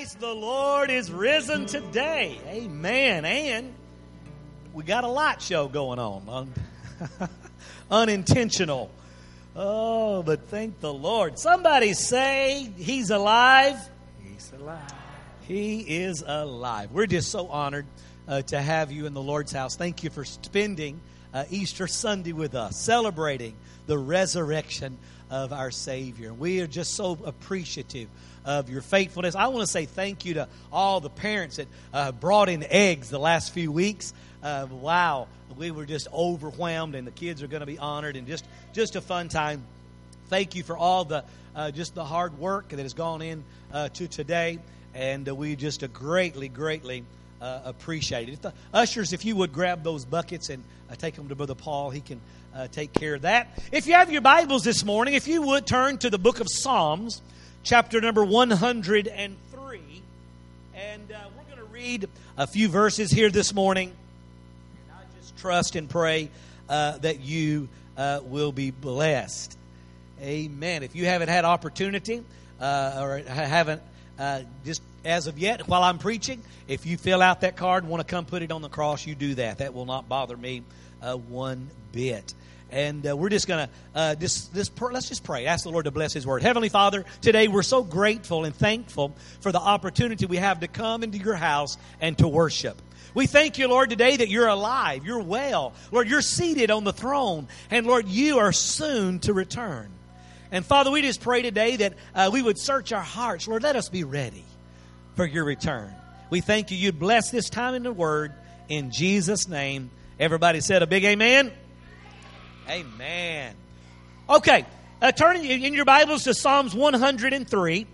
Christ the Lord is risen today. Amen. And we got a light show going on. Un- unintentional. Oh, but thank the Lord. Somebody say he's alive. He's alive. He is alive. We're just so honored uh, to have you in the Lord's house. Thank you for spending uh, Easter Sunday with us, celebrating the resurrection of our Savior. We are just so appreciative of your faithfulness. I want to say thank you to all the parents that uh, brought in eggs the last few weeks. Uh, wow, we were just overwhelmed, and the kids are going to be honored, and just just a fun time. Thank you for all the uh, just the hard work that has gone in uh, to today, and uh, we just greatly, greatly uh, appreciate it. If the ushers, if you would grab those buckets and take them to Brother Paul, he can take care of that. If you have your Bibles this morning, if you would turn to the book of Psalms chapter number 103. And uh, we're going to read a few verses here this morning. And I just trust and pray uh, that you uh, will be blessed. Amen. If you haven't had opportunity uh, or haven't uh, just as of yet while I'm preaching, if you fill out that card and want to come put it on the cross, you do that. That will not bother me uh, one bit and uh, we're just gonna uh, just this let's just pray ask the lord to bless his word heavenly father today we're so grateful and thankful for the opportunity we have to come into your house and to worship we thank you, Lord, today that you're alive, you're well. Lord, you're seated on the throne, and Lord, you are soon to return. And Father, we just pray today that uh, we would search our hearts. Lord, let us be ready for your return. We thank you. You'd bless this time in the word in Jesus' name. Everybody said a big amen. Amen. Okay, uh, turn in your Bibles to Psalms 103,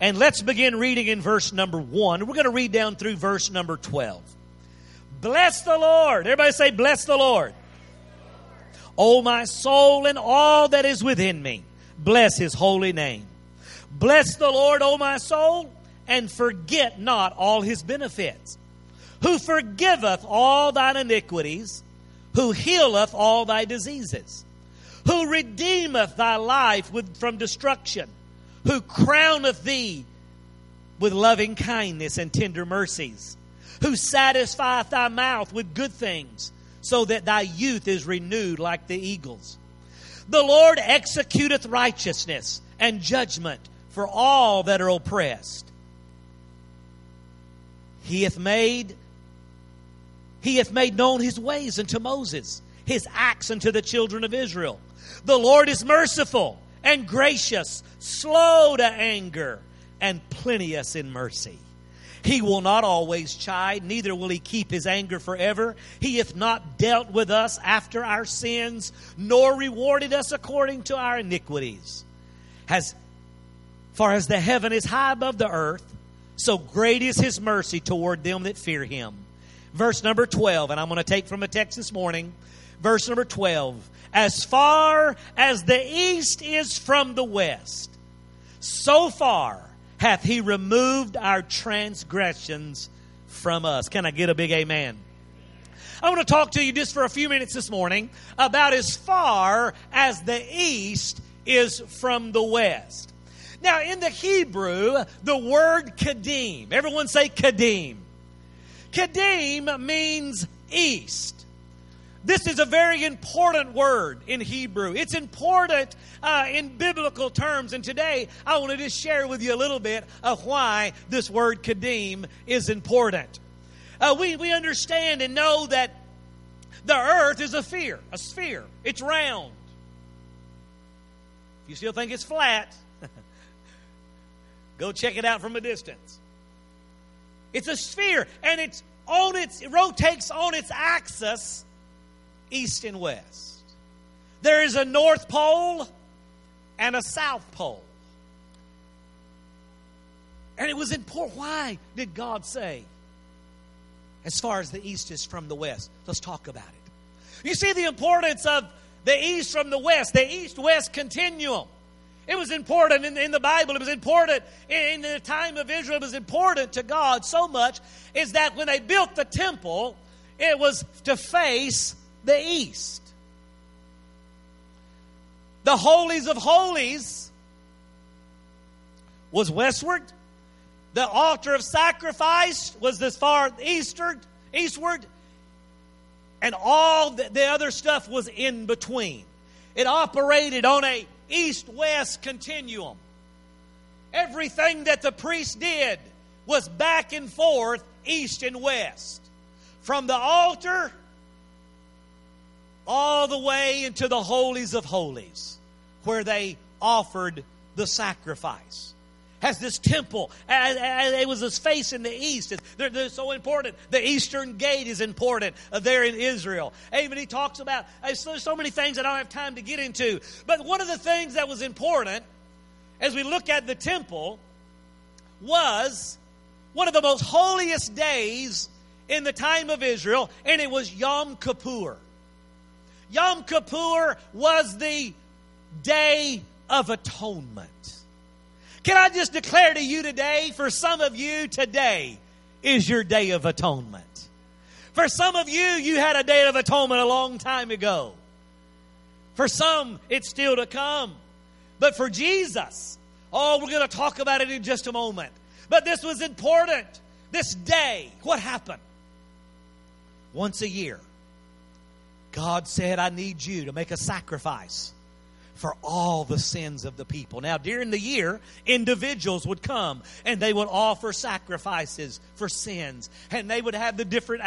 and let's begin reading in verse number 1. We're going to read down through verse number 12. Bless the Lord. Everybody say, Bless the Lord. O my soul and all that is within me, bless his holy name. Bless the Lord, O my soul, and forget not all his benefits, who forgiveth all thine iniquities who healeth all thy diseases, who redeemeth thy life with, from destruction, who crowneth thee with loving kindness and tender mercies, who satisfieth thy mouth with good things, so that thy youth is renewed like the eagles. The Lord executeth righteousness and judgment for all that are oppressed. He hath made he hath made known his ways unto Moses, his acts unto the children of Israel. The Lord is merciful and gracious, slow to anger, and plenteous in mercy. He will not always chide, neither will he keep his anger forever. He hath not dealt with us after our sins, nor rewarded us according to our iniquities. As far as the heaven is high above the earth, so great is his mercy toward them that fear him verse number 12, and I'm going to take from a text this morning. Verse number 12. As far as the east is from the west, so far hath he removed our transgressions from us. Can I get a big amen? I want to talk to you just for a few minutes this morning about as far as the east is from the west. Now, in the Hebrew, the word kadim, everyone say kadim. Kadim means east. This is a very important word in Hebrew. It's important uh, in biblical terms. And today, I want to just share with you a little bit of why this word kadim is important. Uh, we, we understand and know that the earth is a sphere, a sphere. It's round. If you still think it's flat, go check it out from a distance. It's a sphere, and it's on its it rotates on its axis east and west. There is a north pole and a south pole. And it was important. Why did God say, as far as the east is from the west? Let's talk about it. You see the importance of the east from the west, the east west continuum. It was important in, in, the Bible. It was important in, in the time of Israel. It was important to God so much is that when they built the temple, it was to face the east. The holies of holies was westward, The altar of sacrifice was this far eastward, eastward, and all the, the other stuff was in between. It operated on a east-west continuum. Everything that the priest did was back and forth, east and west. From the altar all the way into the holies of holies, where they offered the sacrifice. Has this temple, it was his face in the east. They're, they're so important. The eastern gate is important uh, there in Israel. Even he talks about, there's so many things I don't have time to get into. But one of the things that was important as we look at the temple was one of the most holiest days in the time of Israel, and it was Yom Kippur. Yom Kippur was the day of atonement. Can I just declare to you today, for some of you, today is your day of atonement. For some of you, you had a day of atonement a long time ago. For some, it's still to come. But for Jesus, oh, we're going to talk about it in just a moment. But this was important. This day, what happened? Once a year, God said, I need you to make a sacrifice for all the sins of the people. Now, during the year, individuals would come and they would offer sacrifices for sins, and they would have the different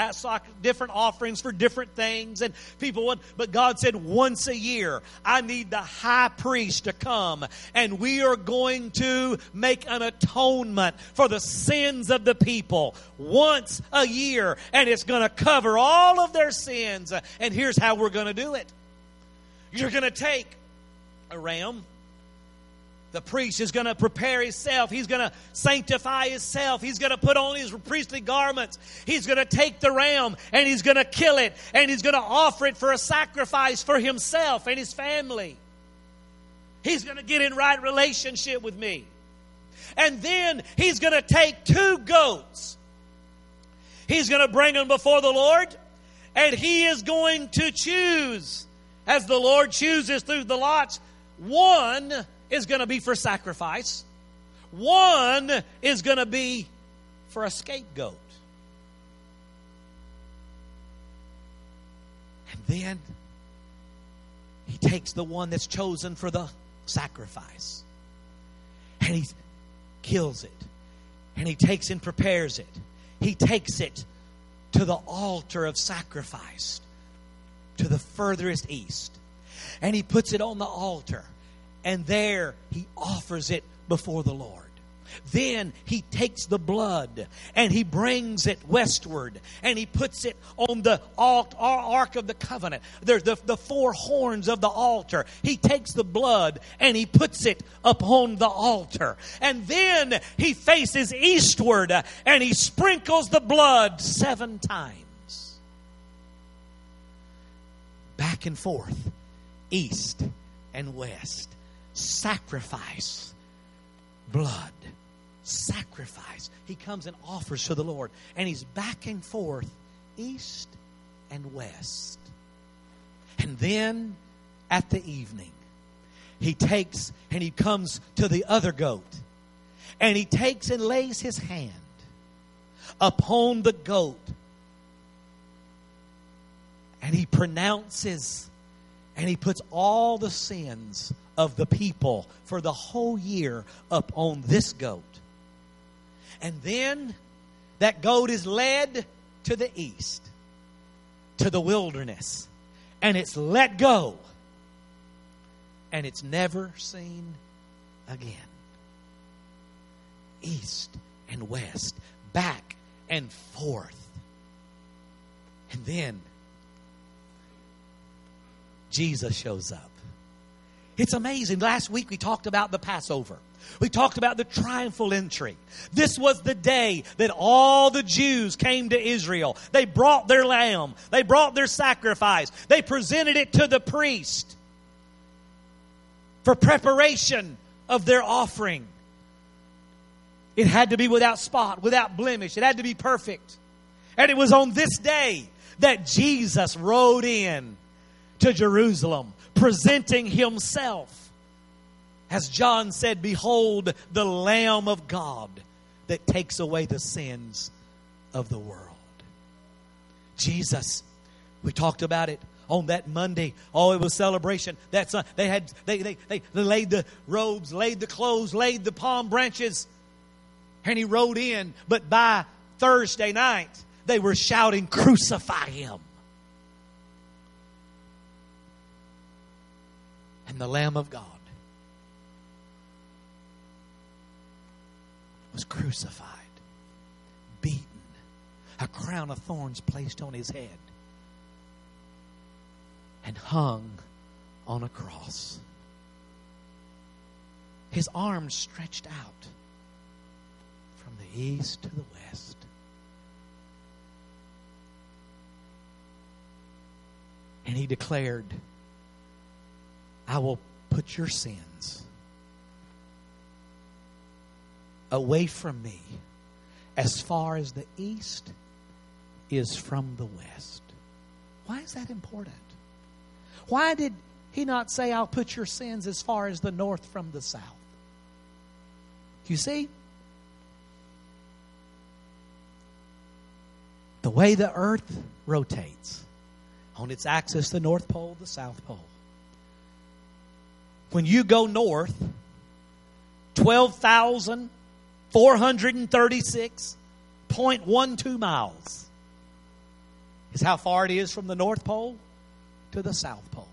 different offerings for different things, and people would. But God said, once a year, I need the high priest to come, and we are going to make an atonement for the sins of the people once a year, and it's going to cover all of their sins. And here's how we're going to do it. You're going to take a ram. The priest is going to prepare himself. He's going to sanctify himself. He's going to put on his priestly garments. He's going to take the ram and he's going to kill it and he's going to offer it for a sacrifice for himself and his family. He's going to get in right relationship with me. And then he's going to take two goats. He's going to bring them before the Lord and he is going to choose as the Lord chooses through the lots one is going to be for sacrifice, one is going to be for a scapegoat. And then he takes the one that's chosen for the sacrifice and he kills it. And he takes and prepares it. He takes it to the altar of sacrifice to the furthest east and he puts it on the altar. And there he offers it before the Lord. Then he takes the blood and he brings it westward and he puts it on the ark of the covenant. There's the, the four horns of the altar. He takes the blood and he puts it upon the altar. And then he faces eastward and he sprinkles the blood seven times. Back and forth east and west. Sacrifice, blood, sacrifice. He comes and offers to the Lord, and he's back and forth, east and west. And then at the evening, he takes and he comes to the other goat, and he takes and lays his hand upon the goat, and he pronounces and he puts all the sins of the people for the whole year up on this goat. And then that goat is led to the east, to the wilderness, and it's let go, and it's never seen again. East and west, back and forth. And then Jesus shows up. It's amazing. Last week we talked about the Passover. We talked about the triumphal entry. This was the day that all the Jews came to Israel. They brought their lamb. They brought their sacrifice. They presented it to the priest for preparation of their offering. It had to be without spot, without blemish. It had to be perfect. And it was on this day that Jesus rode in to Jerusalem, presenting himself. As John said, Behold the Lamb of God that takes away the sins of the world. Jesus, we talked about it on that Monday. Oh, it was celebration. That's uh, they had they, they they they laid the robes, laid the clothes, laid the palm branches, and he rode in. But by Thursday night, they were shouting, "Crucify him!" And the Lamb of God was crucified, beaten, a crown of thorns placed on his head and hung on a cross. His arms stretched out from the east to the west. And he declared, I will put your sins away from me as far as the east is from the west. Why is that important? Why did he not say, I'll put your sins as far as the north from the south? You see? The way the earth rotates on its axis, the North Pole, the South Pole. When you go north, 12,436.12 miles is how far it is from the North Pole to the South Pole.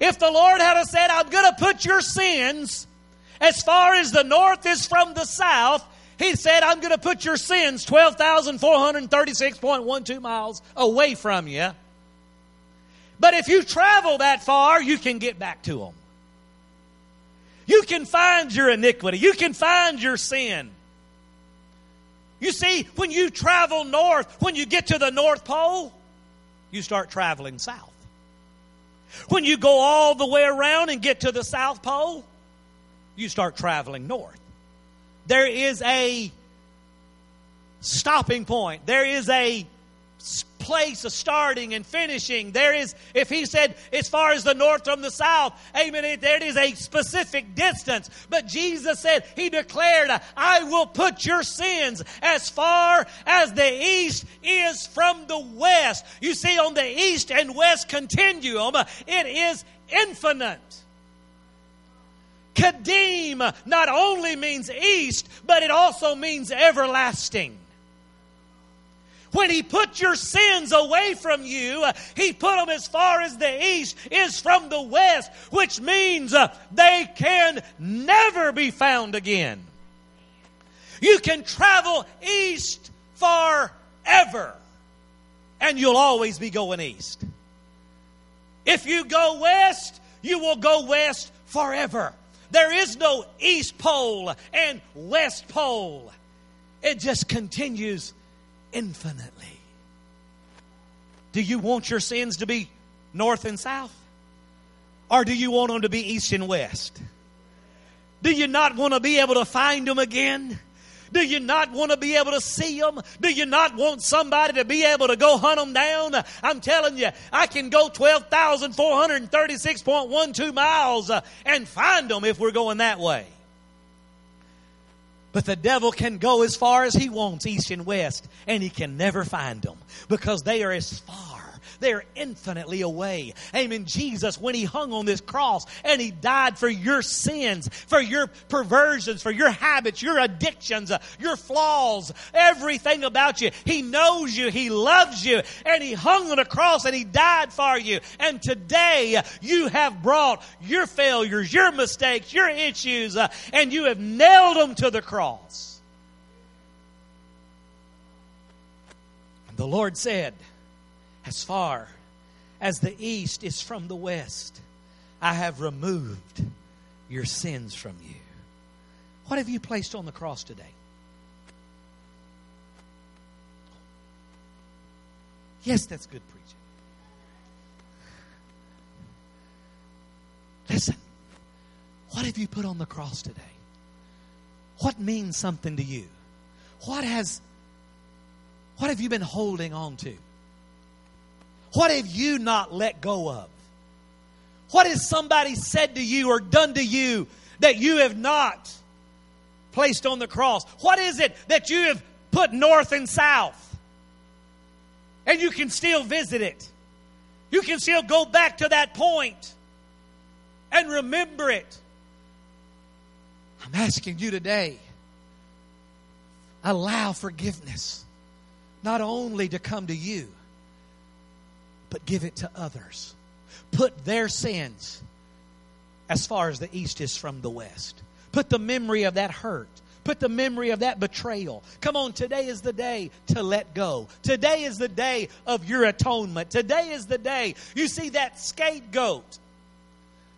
If the Lord had said, I'm going to put your sins as far as the north is from the south, He said, I'm going to put your sins 12,436.12 miles away from you. But if you travel that far, you can get back to them. You can find your iniquity. You can find your sin. You see, when you travel north, when you get to the North Pole, you start traveling south. When you go all the way around and get to the South Pole, you start traveling north. There is a stopping point. There is a place of starting and finishing. There is, if he said as far as the north from the south, amen, there is a specific distance. But Jesus said, he declared, I will put your sins as far as the east is from the west. You see, on the east and west continuum, it is infinite. Kadim not only means east, but it also means everlasting. When He put your sins away from you, He put them as far as the east is from the west, which means uh, they can never be found again. You can travel east forever, and you'll always be going east. If you go west, you will go west forever. There is no east pole and west pole. It just continues infinitely. Do you want your sins to be north and south? Or do you want them to be east and west? Do you not want to be able to find them again? Do you not want to be able to see them? Do you not want somebody to be able to go hunt them down? I'm telling you, I can go 12,436.12 miles uh, and find them if we're going that way. But the devil can go as far as he wants, east and west, and he can never find them because they are as far they're infinitely away. Amen. Jesus, when He hung on this cross and He died for your sins, for your perversions, for your habits, your addictions, uh, your flaws, everything about you. He knows you. He loves you. And He hung on a cross and He died for you. And today you have brought your failures, your mistakes, your issues, uh, and you have nailed them to the cross. The Lord said, as far as the east is from the west, I have removed your sins from you. What have you placed on the cross today? Yes, that's good preaching. Listen, what have you put on the cross today? What means something to you? What has what have you been holding on to? What have you not let go of? What has somebody said to you or done to you that you have not placed on the cross? What is it that you have put north and south? And you can still visit it. You can still go back to that point and remember it. I'm asking you today allow forgiveness not only to come to you, but give it to others. Put their sins as far as the east is from the west. Put the memory of that hurt. Put the memory of that betrayal. Come on, today is the day to let go. Today is the day of your atonement. Today is the day. You see that scapegoat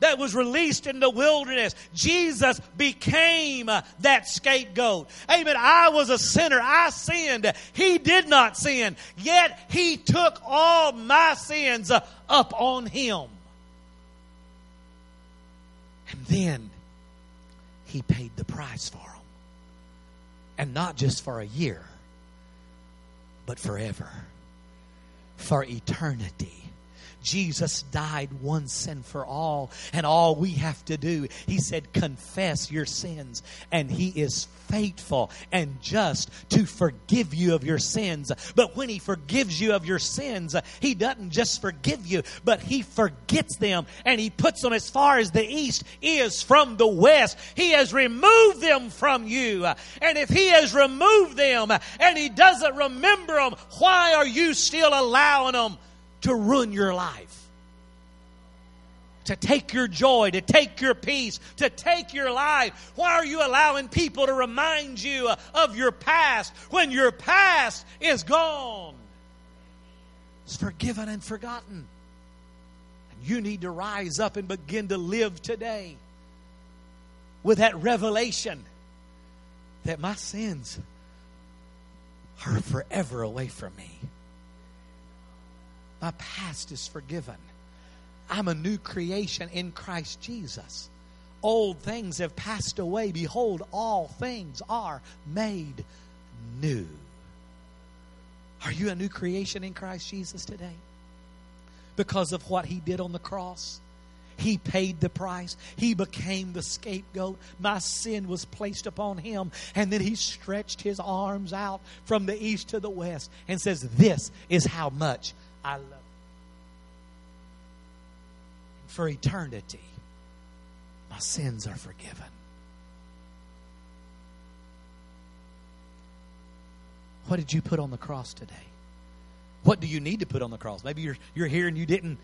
that was released in the wilderness. Jesus became uh, that scapegoat. Amen. I was a sinner. I sinned. He did not sin. Yet he took all my sins uh, up on him. And then he paid the price for them. And not just for a year, but forever. For eternity. Jesus died once and for all, and all we have to do, he said, confess your sins, and he is faithful and just to forgive you of your sins. But when he forgives you of your sins, he doesn't just forgive you, but he forgets them and he puts them as far as the east is from the west. He has removed them from you. And if he has removed them and he doesn't remember them, why are you still allowing them to ruin your life. To take your joy, to take your peace, to take your life. Why are you allowing people to remind you of your past when your past is gone? It's forgiven and forgotten. And you need to rise up and begin to live today with that revelation that my sins are forever away from me. My past is forgiven. I'm a new creation in Christ Jesus. Old things have passed away. Behold, all things are made new. Are you a new creation in Christ Jesus today? Because of what He did on the cross? He paid the price. He became the scapegoat. My sin was placed upon him. And then he stretched his arms out from the east to the west and says, This is how much I love you For eternity, my sins are forgiven. What did you put on the cross today? What do you need to put on the cross? Maybe you're, you're here and you didn't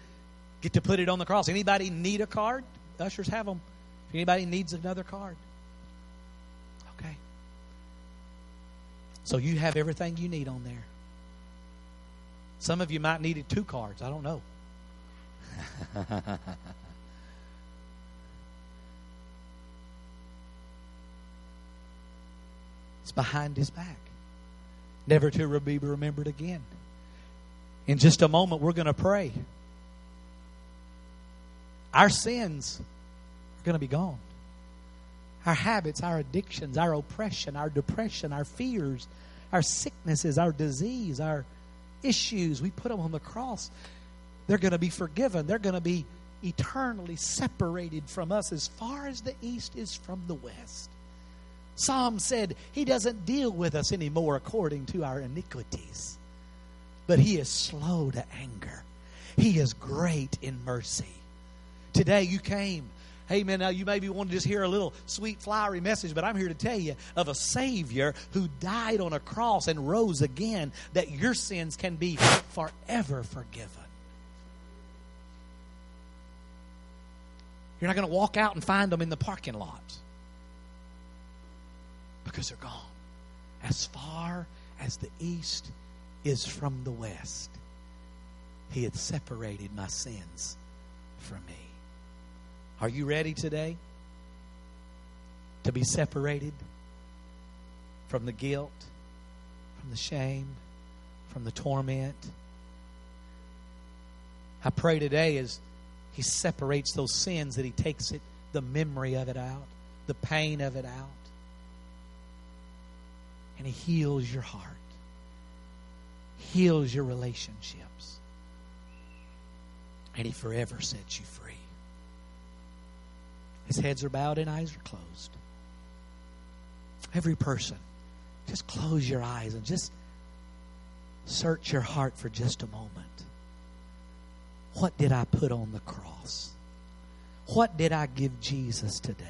get to put it on the cross. Anybody need a card? Ushers have them. If anybody needs another card. Okay. So you have everything you need on there. Some of you might needed two cards. I don't know. it's behind his back. Never to be remembered again. In just a moment, we're going to pray. Our sins are going to be gone. Our habits, our addictions, our oppression, our depression, our fears, our sicknesses, our disease, our issues, we put them on the cross. They're going to be forgiven. They're going to be eternally separated from us as far as the east is from the west. Psalm said he doesn't deal with us anymore according to our iniquities, but he is slow to anger. He is great in mercy. Today you came Amen. Now, you maybe want to just hear a little sweet, flowery message, but I'm here to tell you of a Savior who died on a cross and rose again, that your sins can be forever forgiven. You're not going to walk out and find them in the parking lot because they're gone. As far as the east is from the west, He had separated my sins from me. Are you ready today to be separated from the guilt, from the shame, from the torment? I pray today as He separates those sins that He takes it, the memory of it out, the pain of it out, and He heals your heart, heals your relationships, and He forever sets you free. His heads are bowed and eyes are closed. Every person, just close your eyes and just search your heart for just a moment. What did I put on the cross? What did I give Jesus today?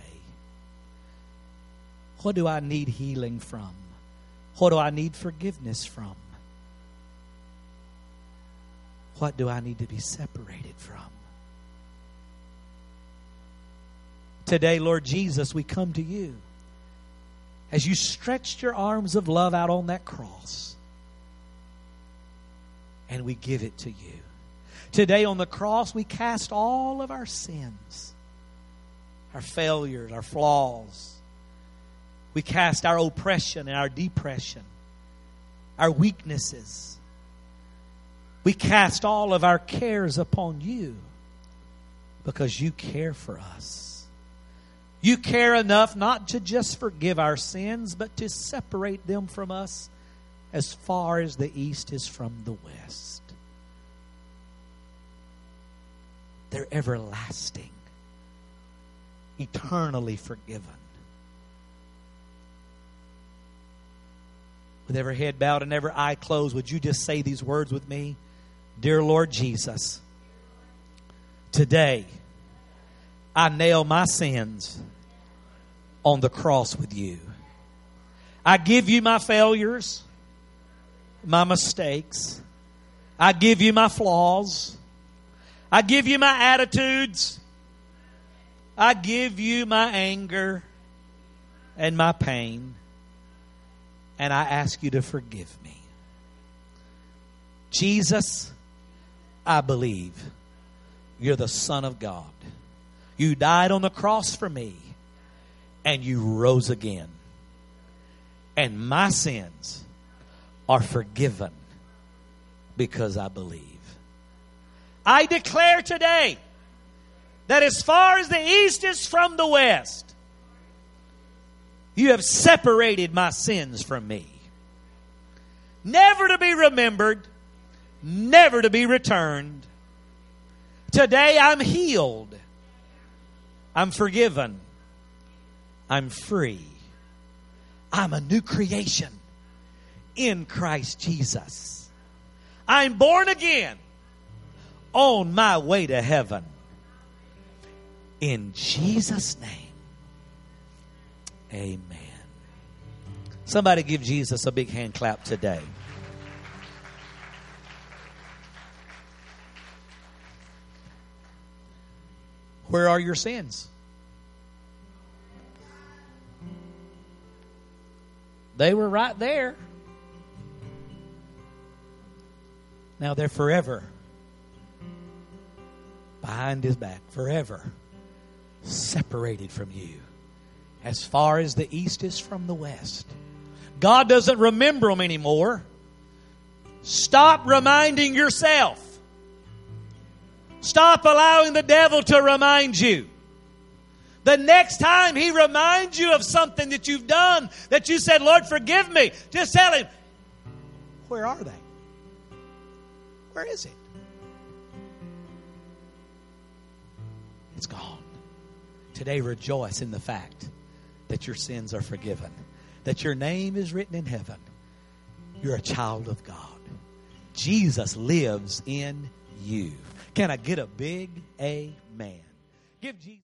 What do I need healing from? What do I need forgiveness from? What do I need to be separated from? Today, Lord Jesus, we come to you as you stretched your arms of love out on that cross, and we give it to you. Today on the cross, we cast all of our sins, our failures, our flaws. We cast our oppression and our depression, our weaknesses. We cast all of our cares upon you because you care for us. You care enough not to just forgive our sins, but to separate them from us as far as the east is from the west. They're everlasting, eternally forgiven. With every head bowed and every eye closed, would you just say these words with me? Dear Lord Jesus, today I nail my sins on the cross with you. I give you my failures, my mistakes. I give you my flaws. I give you my attitudes. I give you my anger and my pain. And I ask you to forgive me. Jesus, I believe you're the Son of God. You died on the cross for me and you rose again. And my sins are forgiven because I believe. I declare today that as far as the east is from the west, you have separated my sins from me. Never to be remembered, never to be returned. Today I'm healed. I'm forgiven. I'm free. I'm a new creation in Christ Jesus. I'm born again on my way to heaven. In Jesus' name, amen. Somebody give Jesus a big hand clap today. Where are your sins? They were right there. Now they're forever behind his back forever, separated from you, as far as the east is from the west. God doesn't remember them anymore. Stop reminding yourself. Stop allowing the devil to remind you. The next time he reminds you of something that you've done, that you said, Lord, forgive me, just tell him, Where are they? Where is it? It's gone. Today, rejoice in the fact that your sins are forgiven, that your name is written in heaven. You're a child of God. Jesus lives in you. Can I get a big amen? Give Jesus.